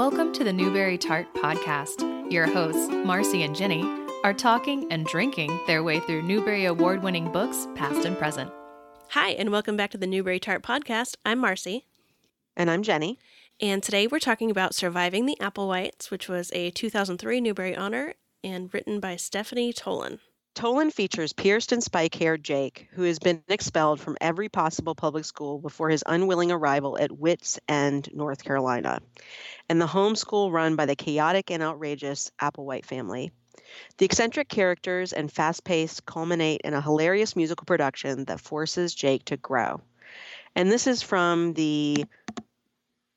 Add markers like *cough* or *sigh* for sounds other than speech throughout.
Welcome to the Newbery Tart Podcast. Your hosts, Marcy and Jennie, are talking and drinking their way through Newbery Award winning books, past and present. Hi, and welcome back to the Newbery Tart Podcast. I'm Marcy. And I'm Jenny. And today we're talking about Surviving the Applewhites, which was a 2003 Newbery Honor and written by Stephanie Tolan. Tolan features pierced and spike haired Jake, who has been expelled from every possible public school before his unwilling arrival at Wits End, North Carolina, and the homeschool run by the chaotic and outrageous Applewhite family. The eccentric characters and fast pace culminate in a hilarious musical production that forces Jake to grow. And this is from the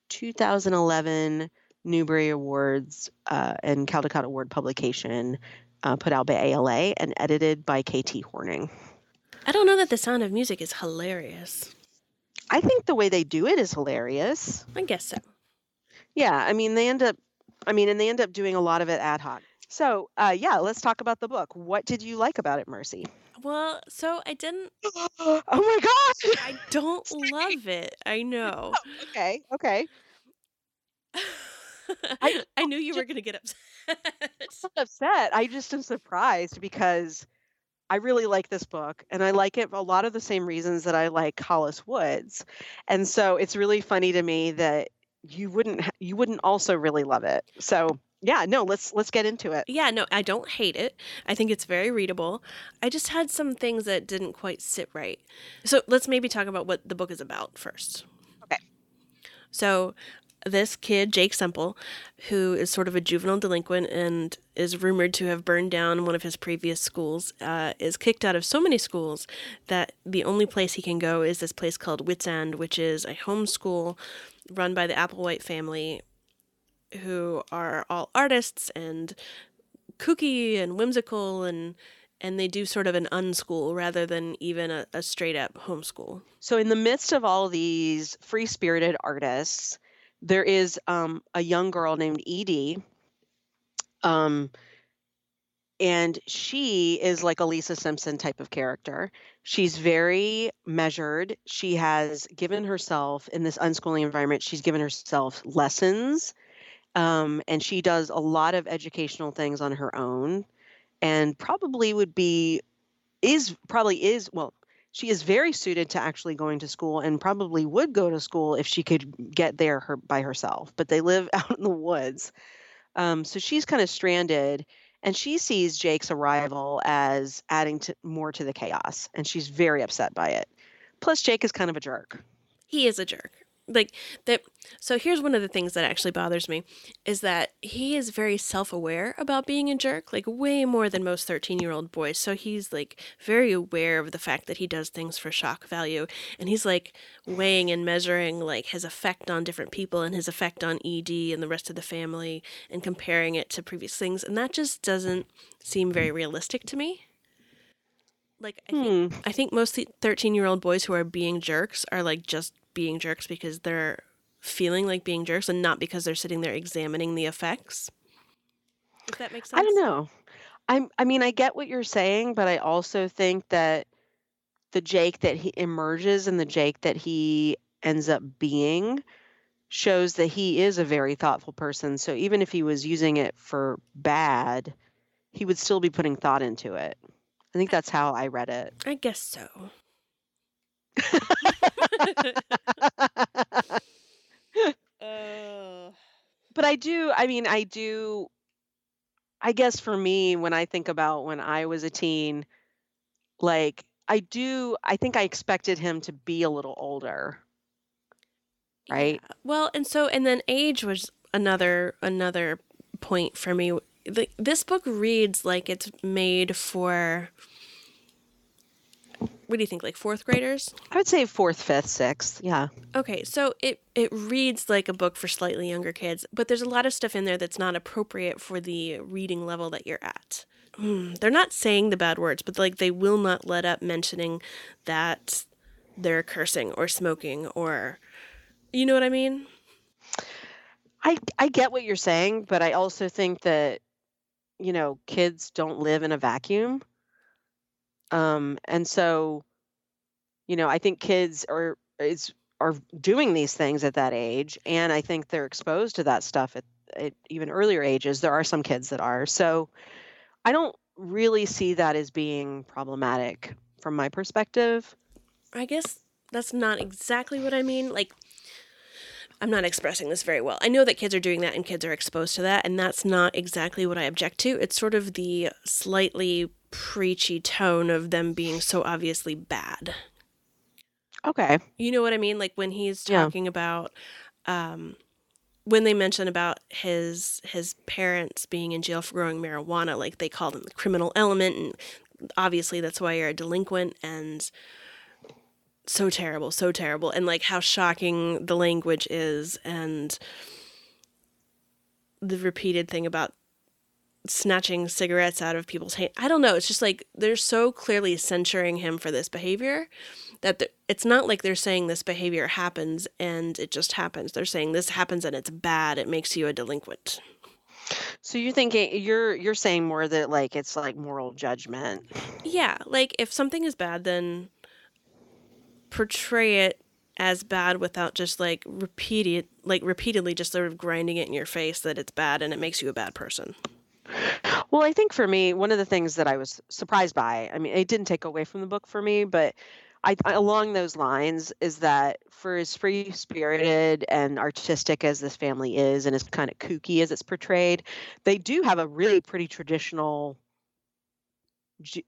2011 Newbery Awards uh, and Caldecott Award publication uh, put out by ALA and edited by KT Horning. I don't know that the sound of music is hilarious. I think the way they do it is hilarious. I guess so. Yeah, I mean they end up I mean and they end up doing a lot of it ad hoc. So, uh, yeah, let's talk about the book. What did you like about it, Marcy? Well, so I didn't *gasps* oh my gosh. I don't *laughs* love it. I know. okay, okay. *laughs* I, *laughs* I knew you were going to get upset. I'm not upset. I just am surprised because I really like this book and I like it for a lot of the same reasons that I like Hollis Woods. And so it's really funny to me that you wouldn't you wouldn't also really love it. So yeah, no, let's let's get into it. Yeah, no, I don't hate it. I think it's very readable. I just had some things that didn't quite sit right. So let's maybe talk about what the book is about first. Okay. So this kid, Jake Semple, who is sort of a juvenile delinquent and is rumored to have burned down one of his previous schools, uh, is kicked out of so many schools that the only place he can go is this place called Wits End, which is a homeschool run by the Applewhite family, who are all artists and kooky and whimsical and and they do sort of an unschool rather than even a, a straight up homeschool. So in the midst of all these free spirited artists, there is um, a young girl named Edie. Um, and she is like a Lisa Simpson type of character. She's very measured. She has given herself, in this unschooling environment, she's given herself lessons. Um, and she does a lot of educational things on her own and probably would be, is probably is, well, she is very suited to actually going to school and probably would go to school if she could get there her, by herself. But they live *laughs* out in the woods. Um, so she's kind of stranded and she sees Jake's arrival as adding to, more to the chaos and she's very upset by it. Plus, Jake is kind of a jerk. He is a jerk like that so here's one of the things that actually bothers me is that he is very self-aware about being a jerk like way more than most 13 year old boys so he's like very aware of the fact that he does things for shock value and he's like weighing and measuring like his effect on different people and his effect on ed and the rest of the family and comparing it to previous things and that just doesn't seem very realistic to me like I think, Hmm. I think most 13 year old boys who are being jerks are like just being jerks because they're feeling like being jerks and not because they're sitting there examining the effects. If that makes sense. I don't know. I'm, I mean, I get what you're saying, but I also think that the Jake that he emerges and the Jake that he ends up being shows that he is a very thoughtful person. So even if he was using it for bad, he would still be putting thought into it. I think that's how I read it. I guess so. But I do, I mean, I do, I guess for me, when I think about when I was a teen, like, I do, I think I expected him to be a little older, right? yeah. Well, and so and then age was another another point for me. The, this book reads like it's made for what do you think like fourth graders? I would say fourth, fifth, sixth. Yeah. Okay, so it it reads like a book for slightly younger kids, but there's a lot of stuff in there that's not appropriate for the reading level that you're at. Hmm, they're not saying the bad words, but like they will not let up mentioning that they're cursing or smoking or you know what I mean? I, I get what you're saying, but I also think that, you know, kids don't live in a vacuum. Um, and so, you know, I think kids are, it's are doing these things at that age and i think they're exposed to that stuff at, at even earlier ages there are some kids that are so i don't really see that as being problematic from my perspective I guess that's not exactly what I mean. Like, I'm not expressing this very well. I know that kids are doing that and kids are exposed to that, and that's not exactly what I object to. It's sort of the slightly preachy tone of them being so obviously bad. okay You know what I mean? Like when he's Yeah. talking about um when they mention about his his parents being in jail for growing marijuana, like they called them the criminal element and obviously that's why you're a delinquent and so terrible, so terrible. And like how shocking the language is and the repeated thing about snatching cigarettes out of people's hand. I don't know. It's just like they're so clearly censuring him for this behavior that th- it's not like they're saying this behavior happens and it just happens. They're saying this happens and it's bad. It makes you a delinquent. so you're thinking you're you're saying more that like it's like moral judgment Yeah, like if something is bad, then portray it as bad without just like repeated like repeatedly just sort of grinding it in your face that it's bad and it makes you a bad person. Well, I think for me, one of the things that I was surprised by, I mean, it didn't take away from the book for me, but I, along those lines is that for as free spirited and artistic as this family is, and as kind of kooky as it's portrayed, they do have a really pretty traditional,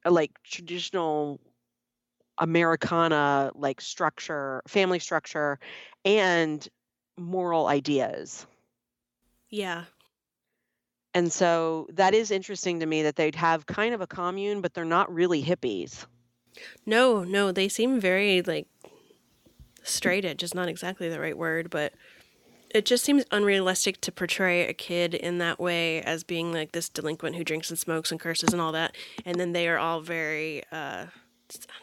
like traditional Americana like structure, family structure, and moral ideas. Yeah. And so that is interesting to me that they'd have kind of a commune, but they're not really hippies. No, no, they seem very like straight edge is not exactly the right word, but it just seems unrealistic to portray a kid in that way as being like this delinquent who drinks and smokes and curses and all that, and then they are all very uh,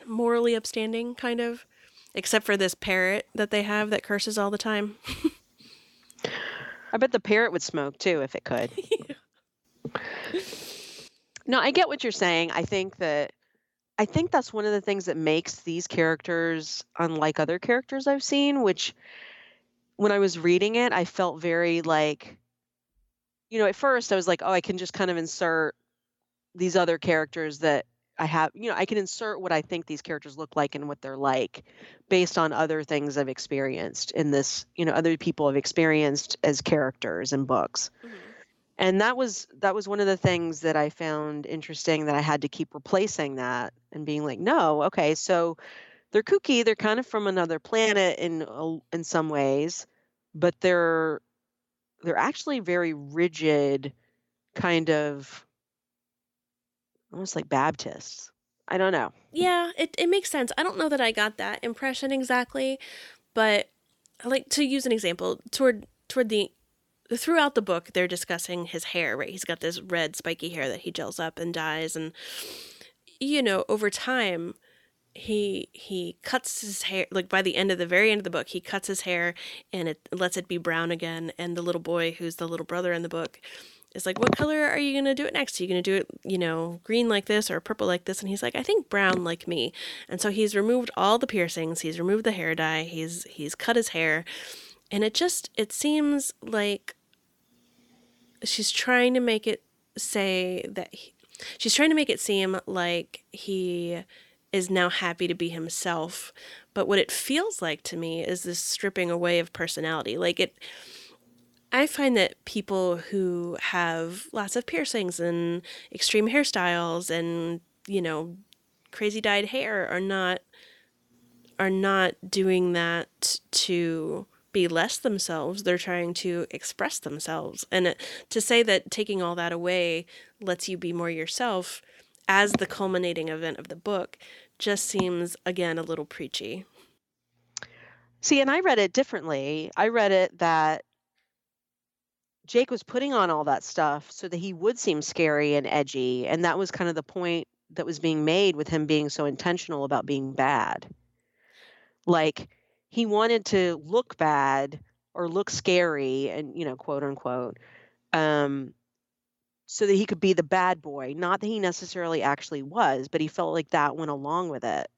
morally upstanding, kind of, except for this parrot that they have that curses all the time. *laughs* I bet the parrot would smoke too if it could. *laughs* no, I get what you're saying. I think that I think that's one of the things that makes these characters unlike other characters I've seen, which when I was reading it, I felt very like you know, at first I was like, oh, I can just kind of insert these other characters that I have, you know, I can insert what I think these characters look like and what they're like based on other things I've experienced in this, you know, other people have experienced as characters in books. Mm-hmm. And that was that was one of the things that I found interesting that I had to keep replacing that and being like, no, okay, so they're kooky, they're kind of from another planet in in some ways, but they're they're actually very rigid kind of almost like Baptists. I don't know. Yeah, it, it makes sense. I don't know that I got that impression exactly, but like to use an example toward toward the throughout the book they're discussing his hair, right? He's got this red spiky hair that he gels up and dyes and you know, over time he he cuts his hair like by the end of the very end of the book he cuts his hair and it lets it be brown again and the little boy who's the little brother in the book is like what color are you going to do it next? Are you going to do it you know green like this or purple like this? And he's like i think brown like me. And so he's removed all the piercings he's removed the hair dye he's he's cut his hair and it just it seems like she's trying to make it say that he, she's trying to make it seem like he is now happy to be himself. But what it feels like to me is this stripping away of personality. Like it I find that people who have lots of piercings and extreme hairstyles and, you know, crazy dyed hair are not are not doing that to be less themselves. They're trying to express themselves. And to say that taking all that away lets you be more yourself as the culminating event of the book just seems again a little preachy. See, and I read it differently. I read it that Jake was putting on all that stuff so that he would seem scary and edgy. And that was kind of the point that was being made with him being so intentional about being bad. Like he wanted to look bad or look scary and, you know, quote unquote, um, so that he could be the bad boy. Not that he necessarily actually was, but he felt like that went along with it.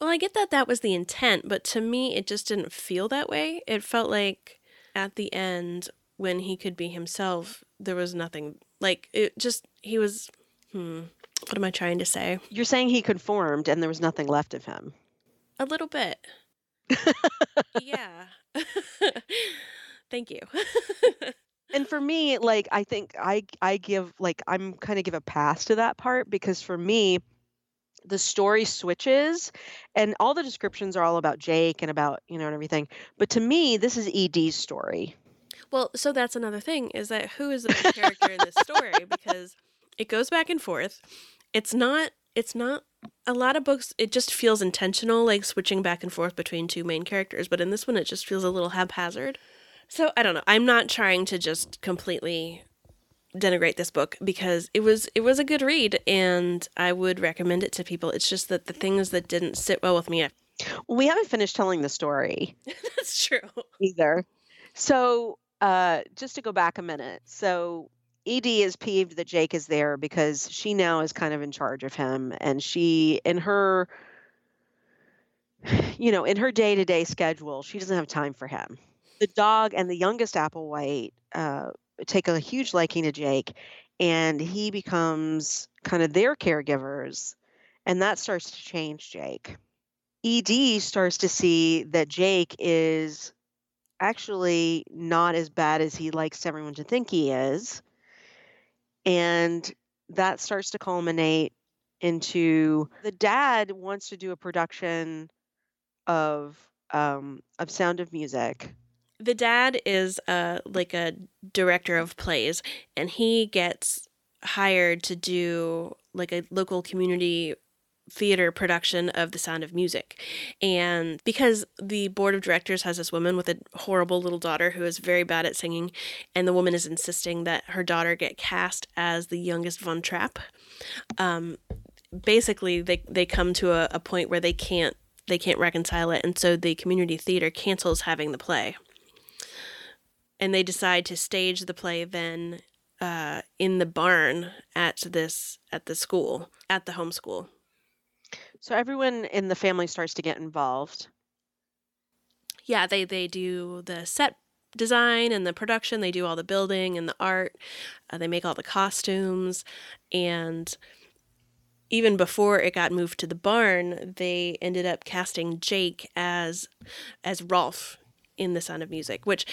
Well, I get that that was the intent, but to me, it just didn't feel that way. It felt like at the end, when he could be himself, there was nothing like it. Just he was. Hmm. What am I trying to say? You're saying he conformed and there was nothing left of him. A little bit. Yeah. *laughs* Thank you. and for me, like I think I I give like I'm kind of give a pass to that part because for me the story switches and all the descriptions are all about Jake and about, you know, and everything. But to me, this is ED's story. Well, so that's another thing is that who is the main character in this story because it goes back and forth. It's not it's not a lot of books it just feels intentional like switching back and forth between two main characters, but in this one it just feels a little haphazard. So, I don't know. I'm not trying to just completely denigrate this book because it was it was a good read and I would recommend it to people. It's just that the things that didn't sit well with me. Well, we haven't finished telling the story. *laughs* That's true. Either. So, uh, just to go back a minute. So, Ed is peeved that Jake is there because she now is kind of in charge of him and she in her *sighs* you know, in her day-to-day schedule, she doesn't have time for him. The dog and the youngest Applewhite uh, take a huge liking to Jake and he becomes kind of their caregivers and that starts to change Jake. ED starts to see that Jake is actually not as bad as he likes everyone to think he is. And that starts to culminate into the dad wants to do a production of um, of Sound of Music. The dad is uh like a director of plays and he gets hired to do like a local community theater production of The Sound of Music. And because the board of directors has this woman with a horrible little daughter who is very bad at singing, and the woman is insisting that her daughter get cast as the youngest Von Trapp, um, basically they, they come to a, a point where they can't they can't reconcile it, and so the community theater cancels having the play and they decide to stage the play then uh, in the barn at this at the school at the homeschool. So everyone in the family starts to get involved. Yeah, they they do the set design and the production. They do all the building and the art. Uh, they make all the costumes, and even before it got moved to the barn, they ended up casting Jake as as Rolf in The Sound of Music, which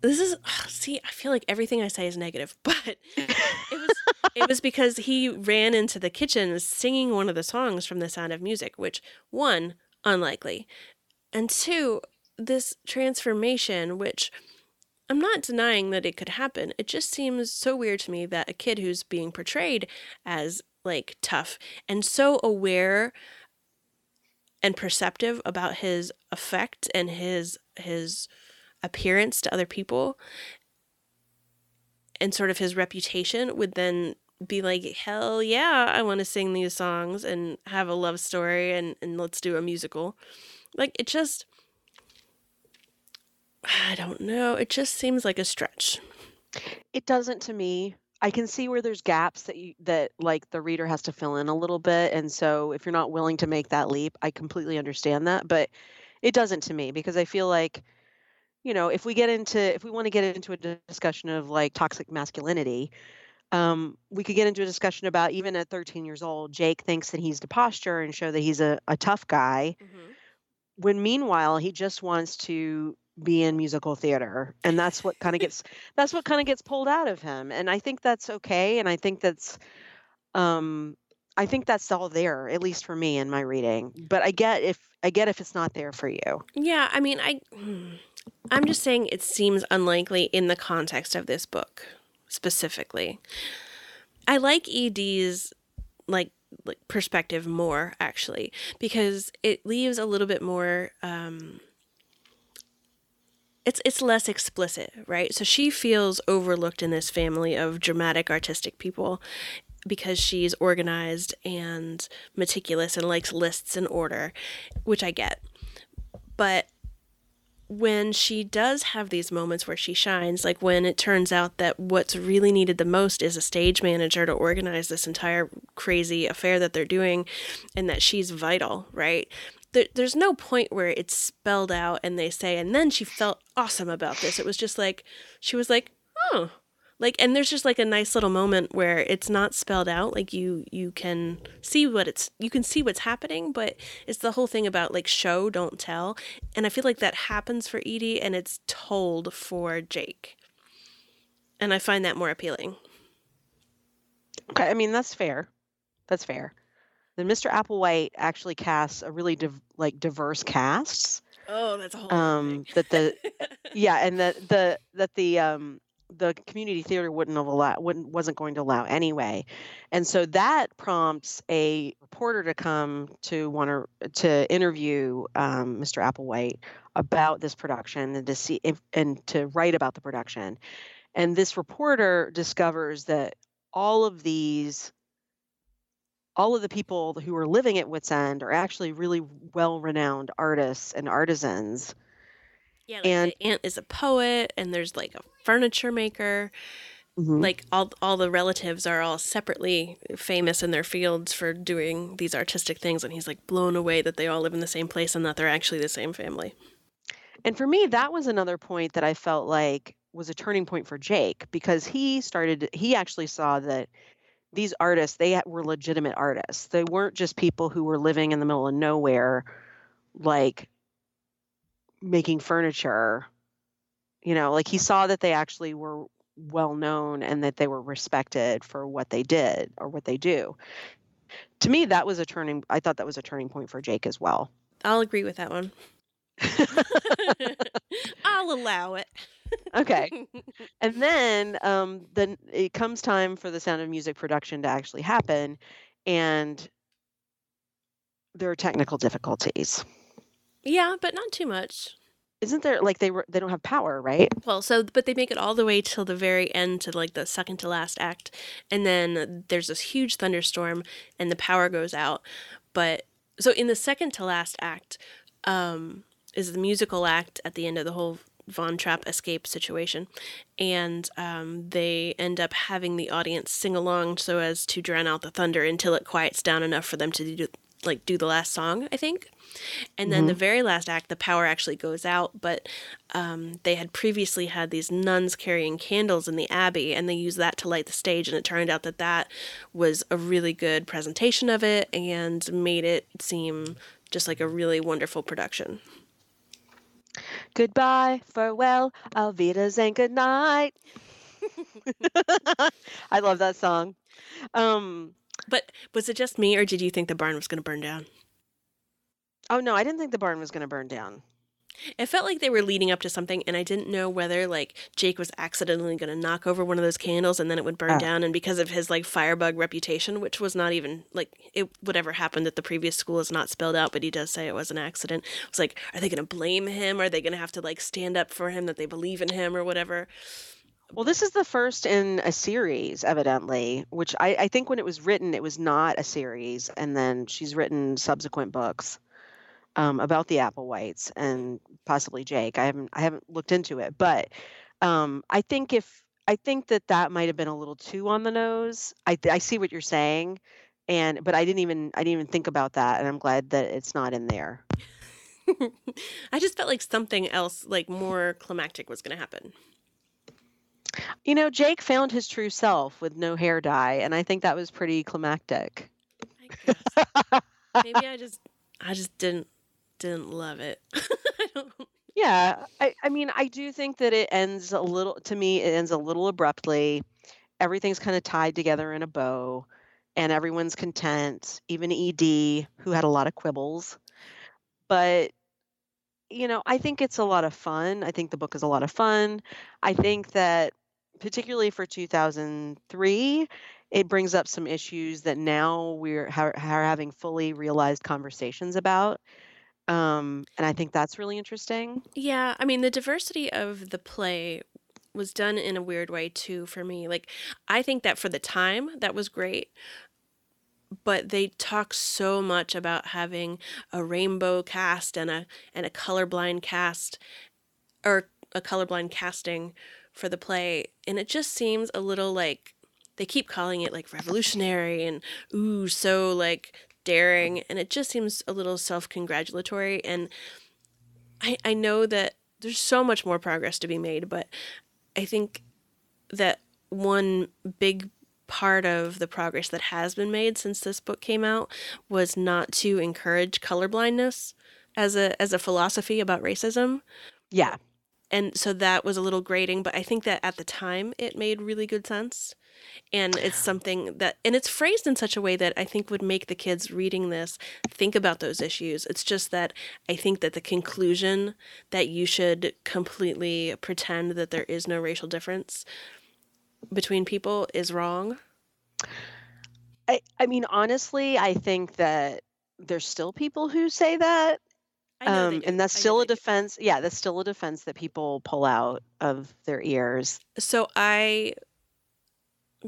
this is *sighs* see i feel like everything i say is negative *laughs* but *laughs* it was it was because he ran into the kitchen singing one of the songs from the sound of music which one unlikely and two this transformation which i'm not denying that it could happen. It just seems so weird to me that a kid who's being portrayed as like tough and so aware and perceptive about his effect and his his appearance to other people and sort of his reputation would then be like, hell yeah, I want to sing these songs and have a love story and, and let's do a musical. Like, it just, I don't know. It just seems like a stretch. It doesn't to me. I can see where there's gaps that you that like the reader has to fill in a little bit and so if you're not willing to make that leap, I completely understand that, but it doesn't to me because I feel like you know, if we get into if we want to get into a discussion of like toxic masculinity, um, we could get into a discussion about even at 13 years old, Jake thinks that he's to posture and show that he's a, a tough guy. Mm-hmm. When meanwhile, he just wants to be in musical theater. And that's what kind of gets *laughs* that's what kind of gets pulled out of him. And I think that's okay. And I think that's um I think that's all there, at least for me in my reading. But I get if I get if it's not there for you. Yeah, I mean, I hmm, I'm just saying it seems unlikely in the context of this book specifically. I like ED's like like perspective more actually because it leaves a little bit more um it's it's less explicit, right? So she feels overlooked in this family of dramatic artistic people because she's organized and meticulous and likes lists and order, which I get. But when she does have these moments where she shines, like when it turns out that what's really needed the most is a stage manager to organize this entire crazy affair that they're doing, and that she's vital, right? There, there's no point where it's spelled out and they say, and then she felt awesome about this. It was just like, she was like, oh, like and there's just like a nice little moment where it's not spelled out like you you can see what it's you can see what's happening but it's the whole thing about like show don't tell and i feel like that happens for edie and it's told for jake and i find that more appealing Okay, I mean that's fair. That's fair. Then Mr. Applewhite actually casts a really div- like diverse cast. oh that's a whole Um, that the *laughs* yeah, and that the that the um the community theater wouldn't have allowed wouldn't wasn't going to allow anyway, and so that prompts a reporter to come to want to to interview um, Mr. Applewhite about this production and to see if, and to write about the production, and this reporter discovers that all of these all of the people who are living at Wits End are actually really well renowned artists and artisans. Yeah like and- the aunt is a poet and there's like a furniture maker. Mm-hmm. Like all all the relatives are all separately famous in their fields for doing these artistic things and he's like blown away that they all live in the same place and that they're actually the same family. And for me, that was another point that I felt like was a turning point for Jake because he started, he actually saw that these artists, they were legitimate artists. They weren't just people who were living in the middle of nowhere, like making furniture. You know, like he saw that they actually were well known and that they were respected for what they did or what they do. To me, that was a turning, I thought that was a turning point for Jake as well. i'll agree with that one *laughs* *laughs* i'll allow it okay. *laughs* and then um then it comes time for the sound of music production to actually happen and there are technical difficulties yeah but not too much isn't there like they were they don't have power right Well, so but they make it all the way till the very end to like the second to last act, and then there's this huge thunderstorm and the power goes out. But so in the second to last act, um, is the musical act at the end of the whole Von Trapp escape situation, and um, they end up having the audience sing along so as to drown out the thunder until it quiets down enough for them to do like do the last song. I think. And then the very last act, the power actually goes out, but um, they had previously had these nuns carrying candles in the abbey, and they used that to light the stage. And it turned out that that was a really good presentation of it and made it seem just like a really wonderful production. goodbye farewell auf and good night *laughs* *laughs* i love that song um But was it just me, or did you think the barn was going to burn down? oh no i didn't think the barn was going to burn down It felt like they were leading up to something, and I didn't know whether like Jake was accidentally going to knock over one of those candles and then it would burn Oh. down. And because of his like firebug reputation, which was not even like it, whatever happened at the previous school is not spelled out, but he does say it was an accident. I was like, are they going to blame him? Are they going to have to like stand up for him that they believe in him or whatever? Well, this is the first in a series, evidently, which I, I think when it was written, it was not a series. And then she's written subsequent books um, about the Applewhites and possibly Jake. I haven't I haven't looked into it, but um, I think if I think that that might have been a little too on the nose. I I see what you're saying, and but I didn't even I didn't even think about that, and I'm glad that it's not in there. *laughs* I just felt like something else, like more climactic, was going to happen. You know, Jake found his true self with no hair dye, and I think that was pretty climactic. I. Maybe I just, I just didn't, didn't love it. *laughs* I. Yeah, I, I mean, I do think that it ends a little, to me, it ends a little abruptly. Everything's kind of tied together in a bow, and everyone's content, even ED, who had a lot of quibbles. But, you know, I think it's a lot of fun. I think the book is a lot of fun. I think that, particularly for 2003, it brings up some issues that now we're ha- are having fully realized conversations about. Um, and I think that's really interesting. Yeah, I mean, the diversity of the play was done in a weird way too for me. Like, I think that for the time, that was great. But they talk so much about having a rainbow cast and a and a colorblind cast, or a colorblind casting for the play, and it just seems a little like they keep calling it like revolutionary and ooh, so like daring, and it just seems a little self congratulatory. And I I know that there's so much more progress to be made, but I think that one big part of the progress that has been made since this book came out was not to encourage colorblindness as a as a philosophy about racism. Yeah. And so that was a little grating, but I think that at the time it made really good sense. And it's something that and it's phrased in such a way that I think would make the kids reading this think about those issues. It's just that I think that the conclusion that you should completely pretend that there is no racial difference between people is wrong. I, I mean, honestly, I think that there's still people who say that. Um, and that's still a defense. Yeah, that's still a defense that people pull out of their ears. So I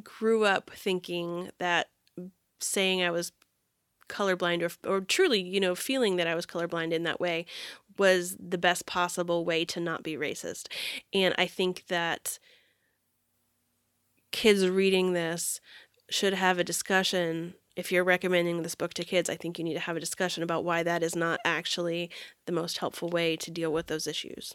grew up thinking that saying I was colorblind or or truly, you know, feeling that I was colorblind in that way was the best possible way to not be racist. And I think that kids reading this should have a discussion if you're recommending this book to kids i think you need to have a discussion about why that is not actually the most helpful way to deal with those issues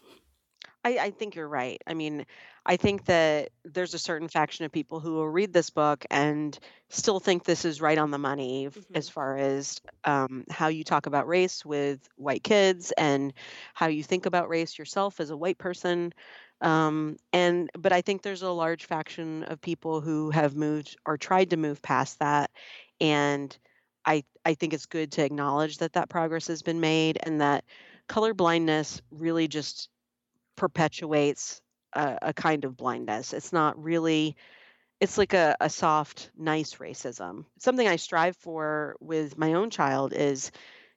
I, I think you're right. I mean, I think that there's a certain faction of people who will read this book and still think this is right on the money mm-hmm. as far as um, how you talk about race with white kids and how you think about race yourself as a white person. Um, and but I think there's a large faction of people who have moved or tried to move past that, and I I think it's good to acknowledge that that progress has been made and that color blindness really just perpetuates a, a kind of blindness. It's not really it's like a, a soft, nice racism. Something I strive for with my own child is,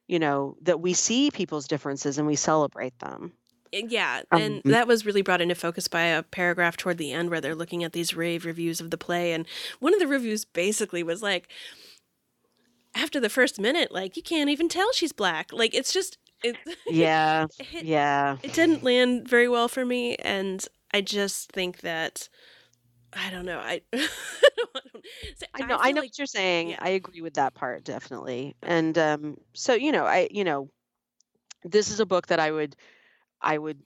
you know, that we see people's differences and we celebrate them. Yeah, and um, that was really brought into focus by a paragraph toward the end where they're looking at these rave reviews of the play, and one of the reviews basically was like, after the first minute, like you can't even tell she's black. Like it's just, it, *laughs* yeah, it, yeah. It didn't land very well for me, and I just think that I don't know. I *laughs* I, I know. I, I know like, what you're saying. Yeah. I agree with that part definitely. And um, so you know, I you know, this is a book that I would I would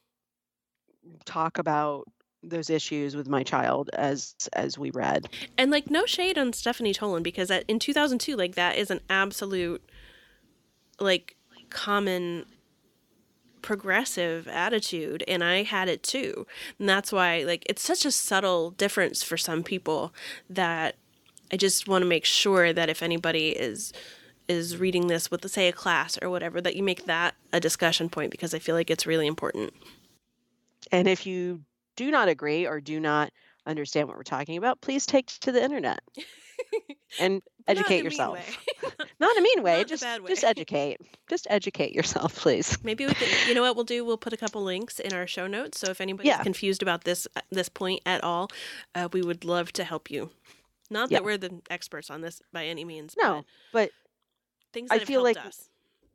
talk about those issues with my child as as we read. And like no shade on Stephanie Tolan because in 2002 like that is an absolute like common progressive attitude and I had it too. And that's why like it's such a subtle difference for some people that I just want to make sure that if anybody is is reading this with, say, a class or whatever, that you make that a discussion point because I feel like it's really important. And if you do not agree or do not understand what we're talking about, please take to the internet *laughs* and educate yourself. *laughs* not in a mean way, not just way. just educate. Just educate yourself, please. Maybe we can. You know what we'll do? We'll put a couple links in our show notes. So if anybody's yeah. confused about this this point at all, uh, we would love to help you. Not yeah. that we're the experts on this by any means. No, but, but things I feel like us.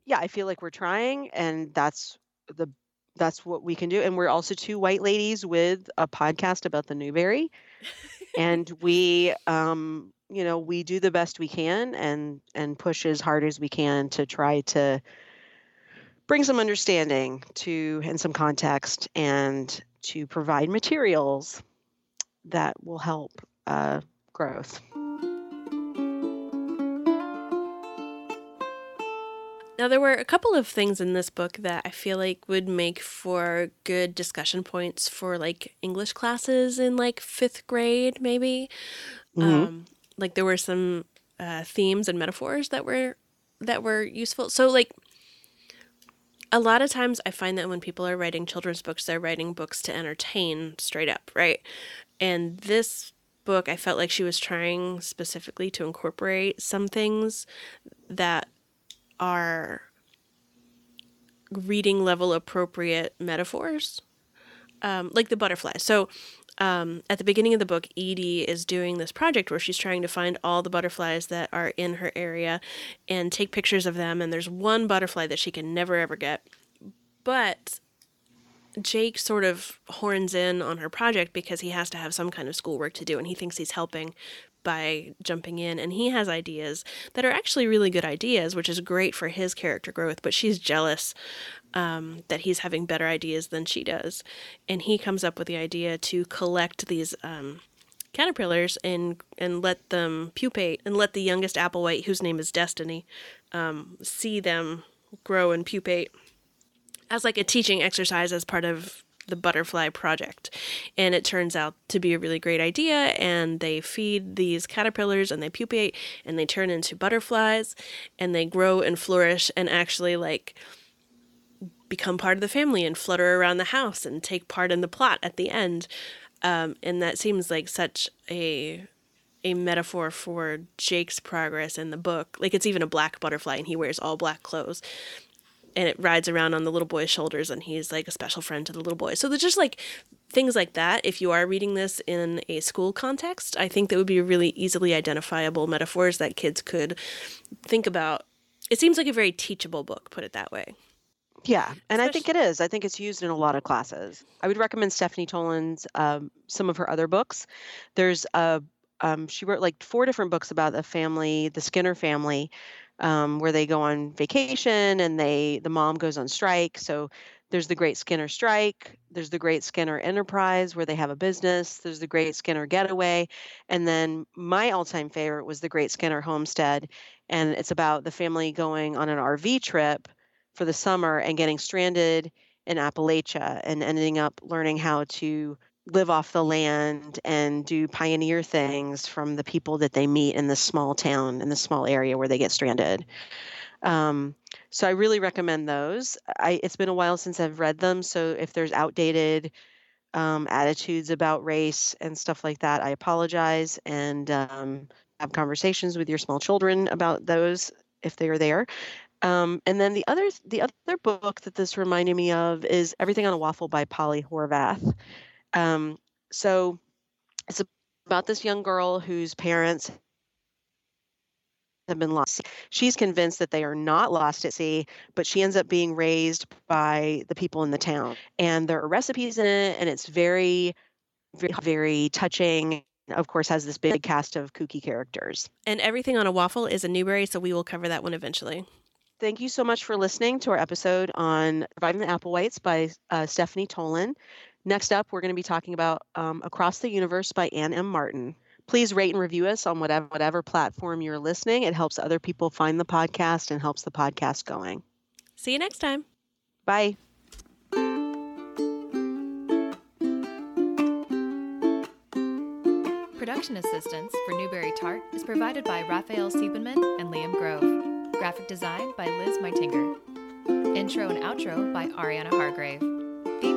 yeah, I feel like we're trying, and that's the that's what we can do. And we're also two white ladies with a podcast about the Newbery, and we *laughs* um you know we do the best we can and and push as hard as we can to try to bring some understanding to and some context and to provide materials that will help uh, growth. Now, there were a couple of things in this book that I feel like would make for good discussion points for like English classes in like fifth grade, maybe. Mm-hmm. Um, like there were some uh, themes and metaphors that were that were useful. So, like a lot of times, I find that when people are writing children's books, they're writing books to entertain straight up, right? And this book, I felt like she was trying specifically to incorporate some things that are reading level appropriate metaphors, um, like the butterfly. So um, at the beginning of the book, Edie is doing this project where she's trying to find all the butterflies that are in her area and take pictures of them. And there's one butterfly that she can never ever get. But Jake sort of horns in on her project because he has to have some kind of schoolwork to do and he thinks he's helping by jumping in and he has ideas that are actually really good ideas which is great for his character growth but she's jealous um, that he's having better ideas than she does. And he comes up with the idea to collect these um, caterpillars and and let them pupate and let the youngest applewhite whose name is destiny um, see them grow and pupate as like a teaching exercise as part of the butterfly project. And it turns out to be a really great idea. And they feed these caterpillars and they pupate and they turn into butterflies and they grow and flourish and actually like become part of the family and flutter around the house and take part in the plot at the end. Um, and that seems like such a a metaphor for Jake's progress in the book. Like it's even a black butterfly and he wears all black clothes and it rides around on the little boy's shoulders and he's like a special friend to the little boy. So there's just like things like that. If you are reading this in a school context, I think that would be really easily identifiable metaphors that kids could think about. It seems like a very teachable book, put it that way. Yeah, and I think it is. I think it's used in a lot of classes. I would recommend Stephanie Toland's um, some of her other books. There's a um, she wrote like four different books about the family, the Skinner family, um, where they go on vacation and they the mom goes on strike. So there's the Great Skinner Strike. There's the Great Skinner Enterprise where they have a business. There's the Great Skinner Getaway, and then my all-time favorite was the Great Skinner Homestead, and it's about the family going on an RV trip for the summer and getting stranded in Appalachia and ending up learning how to live off the land and do pioneer things from the people that they meet in this small town in the small area where they get stranded. Um, so I really recommend those. I, it's been a while since I've read them, so if there's outdated um, attitudes about race and stuff like that, I apologize and um, have conversations with your small children about those if they are there. Um, and then the other the other book that this reminded me of is Everything on a Waffle by Polly Horvath. Um, so it's about this young girl whose parents have been lost. She's convinced that they are not lost at sea, but she ends up being raised by the people in the town. And there are recipes in it, and it's very, very, very touching. Of course, has this big cast of kooky characters. And everything on a waffle is a Newbery, so we will cover that one eventually. Thank you so much for listening to our episode on Surviving the Applewhites by uh, Stephanie Toland. Next up, we're going to be talking about um, Across the Universe by Anne M. Martin. Please rate and review us on whatever whatever platform you're listening. It helps other people find the podcast and helps the podcast going. See you next time. Bye. Production assistance for Newbery Tart is provided by Raphael Siebenman and Liam Grove. Graphic design by Liz Meitinger. Intro and outro by Ariana Hargrave.